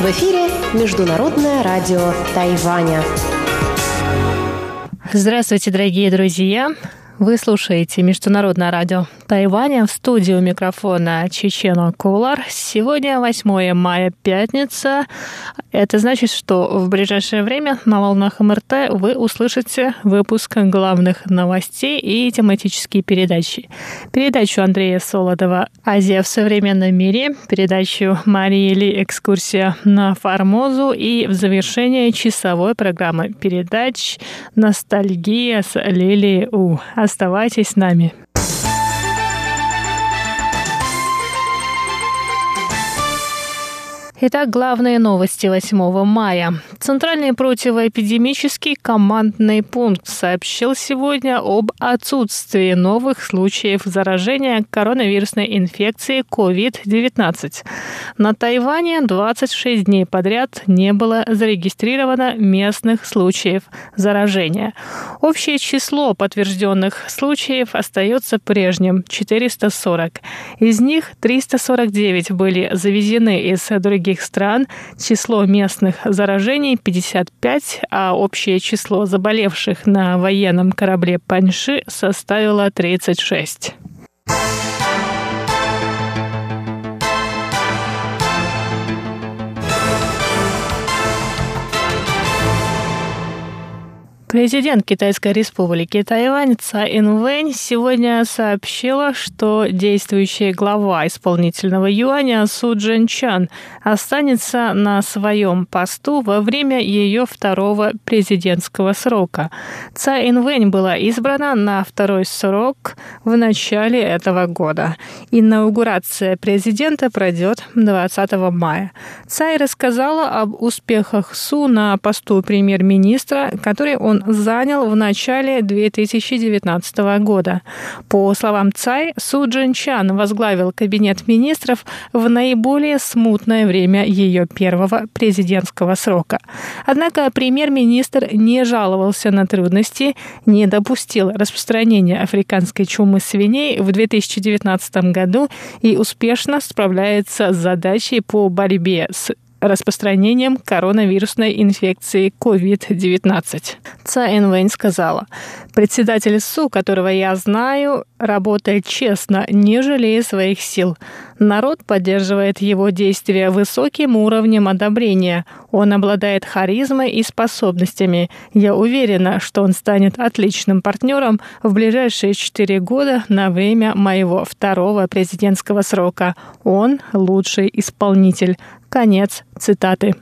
В эфире Международное радио Тайваня. Здравствуйте, дорогие друзья! Вы слушаете Международное радио Тайваня. В студию микрофона Чечена Кулар. Сегодня 8 мая, пятница. Это значит, что в ближайшее время на волнах МРТ вы услышите выпуск главных новостей и тематические передачи. Передачу Андрея Солодова «Азия в современном мире», передачу Марии Ли «Экскурсия на Формозу» и в завершение часовой программы передач «Ностальгия с Лилией У». Оставайтесь с нами. Итак, главные новости 8 мая. Центральный противоэпидемический командный пункт сообщил сегодня об отсутствии новых случаев заражения коронавирусной инфекцией COVID-19. На Тайване 26 дней подряд не было зарегистрировано местных случаев заражения. Общее число подтвержденных случаев остается прежним – 440. Из них 349 были завезены из других других стран число местных заражений 55, а общее число заболевших на военном корабле Паньши составило 36. Президент Китайской республики Тайвань Цай Инвэнь сегодня сообщила, что действующая глава исполнительного юаня Су Джин Чан останется на своем посту во время ее второго президентского срока. Цай Инвэнь была избрана на второй срок в начале этого года. Инаугурация президента пройдет 20 мая. Цай рассказала об успехах Су на посту премьер-министра, который он занял в начале 2019 года. По словам Цай, Су Джин Чан возглавил кабинет министров в наиболее смутное время ее первого президентского срока. Однако премьер-министр не жаловался на трудности, не допустил распространения африканской чумы свиней в 2019 году и успешно справляется с задачей по борьбе с распространением коронавирусной инфекции COVID-19. Цай Вэнь сказала, председатель СУ, которого я знаю, работает честно, не жалея своих сил. Народ поддерживает его действия высоким уровнем одобрения. Он обладает харизмой и способностями. Я уверена, что он станет отличным партнером в ближайшие четыре года на время моего второго президентского срока. Он лучший исполнитель. Конец цитаты.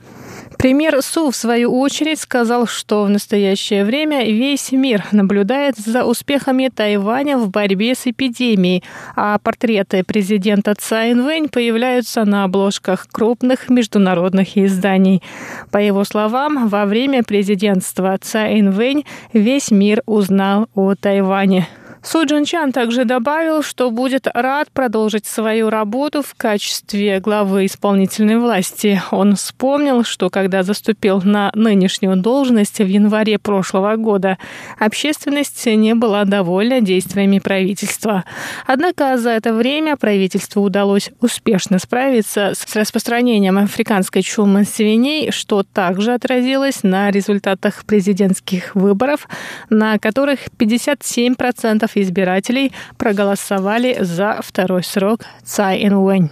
Премьер Су, в свою очередь, сказал, что в настоящее время весь мир наблюдает за успехами Тайваня в борьбе с эпидемией, а портреты президента Цай Инвэнь появляются на обложках крупных международных изданий. По его словам, во время президентства Цай Инвэнь весь мир узнал о Тайване. Су Джин Чан также добавил, что будет рад продолжить свою работу в качестве главы исполнительной власти. Он вспомнил, что когда заступил на нынешнюю должность в январе прошлого года, общественность не была довольна действиями правительства. Однако за это время правительству удалось успешно справиться с распространением африканской чумы свиней, что также отразилось на результатах президентских выборов, на которых 57% избирателей проголосовали за второй срок Цай Инуэнь.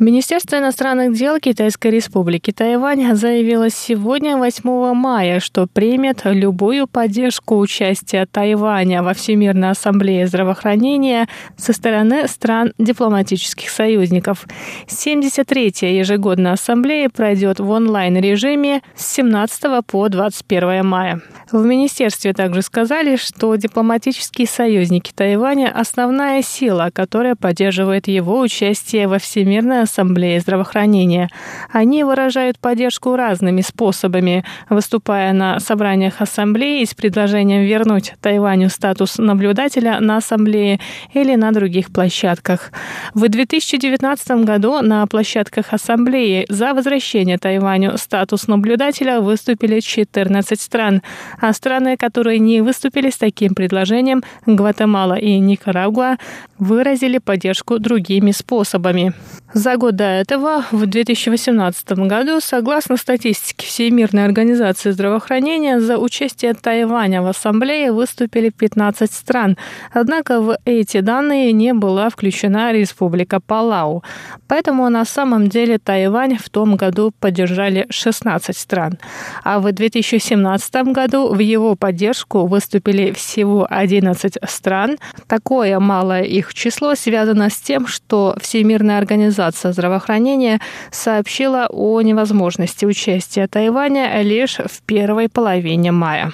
Министерство иностранных дел Китайской Республики Тайвань заявило сегодня, 8 мая, что примет любую поддержку участия Тайваня во Всемирной ассамблее здравоохранения со стороны стран дипломатических союзников. 73-я ежегодная ассамблея пройдет в онлайн-режиме с 17 по 21 мая. В министерстве также сказали, что дипломатические союзники Тайваня – основная сила, которая поддерживает его участие во Всемирной Ассамблеи здравоохранения. Они выражают поддержку разными способами, выступая на собраниях Ассамблеи с предложением вернуть Тайваню статус наблюдателя на Ассамблее или на других площадках. В 2019 году на площадках Ассамблеи за возвращение Тайваню статус наблюдателя выступили 14 стран, а страны, которые не выступили с таким предложением, Гватемала и Никарагуа, выразили поддержку другими способами. За год до этого, в 2018 году, согласно статистике Всемирной организации здравоохранения, за участие Тайваня в ассамблее выступили 15 стран. Однако в эти данные не была включена Республика Палау. Поэтому на самом деле Тайвань в том году поддержали 16 стран. А в 2017 году в его поддержку выступили всего 11 стран. Такое малое их число связано с тем, что Всемирная организация здравоохранения сообщила о невозможности участия Тайваня лишь в первой половине мая.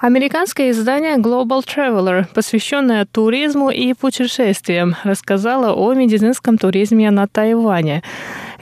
Американское издание Global Traveler, посвященное туризму и путешествиям, рассказало о медицинском туризме на Тайване.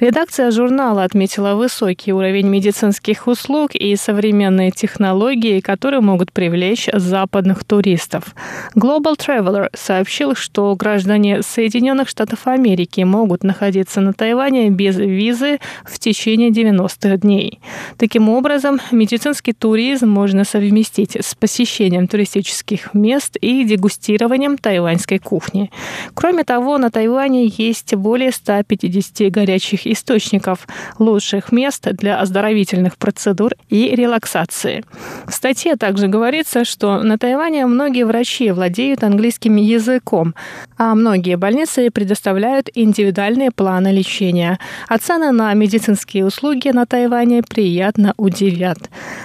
Редакция журнала отметила высокий уровень медицинских услуг и современные технологии, которые могут привлечь западных туристов. Global Traveler сообщил, что граждане Соединенных Штатов Америки могут находиться на Тайване без визы в течение 90 дней. Таким образом, медицинский туризм можно совместить с посещением туристических мест и дегустированием тайваньской кухни. Кроме того, на Тайване есть более 150 горячих источников лучших мест для оздоровительных процедур и релаксации. В статье также говорится, что на Тайване многие врачи владеют английским языком, а многие больницы предоставляют индивидуальные планы лечения. А цены на медицинские услуги на Тайване приятно удивят.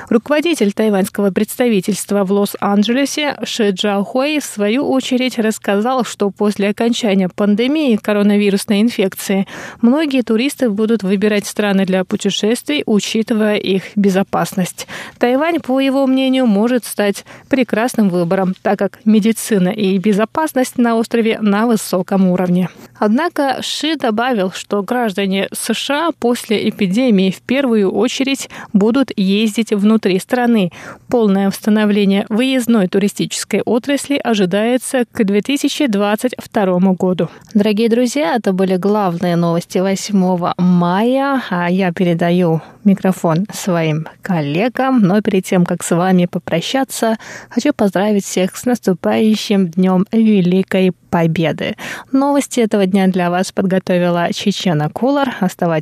Руководитель тайваньского представительства в Лос-Анджелесе Ши Джаохуэй в свою очередь рассказал, что после окончания пандемии коронавирусной инфекции многие туристы туристы будут выбирать страны для путешествий, учитывая их безопасность. Тайвань, по его мнению, может стать прекрасным выбором, так как медицина и безопасность на острове на высоком уровне. Однако Ши добавил, что граждане США после эпидемии в первую очередь будут ездить внутри страны. Полное восстановление выездной туристической отрасли ожидается к 2022 году. Дорогие друзья, это были главные новости 8 мая. А я передаю микрофон своим коллегам. Но перед тем, как с вами попрощаться, хочу поздравить всех с наступающим Днем Великой Победы. Новости этого дня для вас подготовила Чечена Кулар. Оставайтесь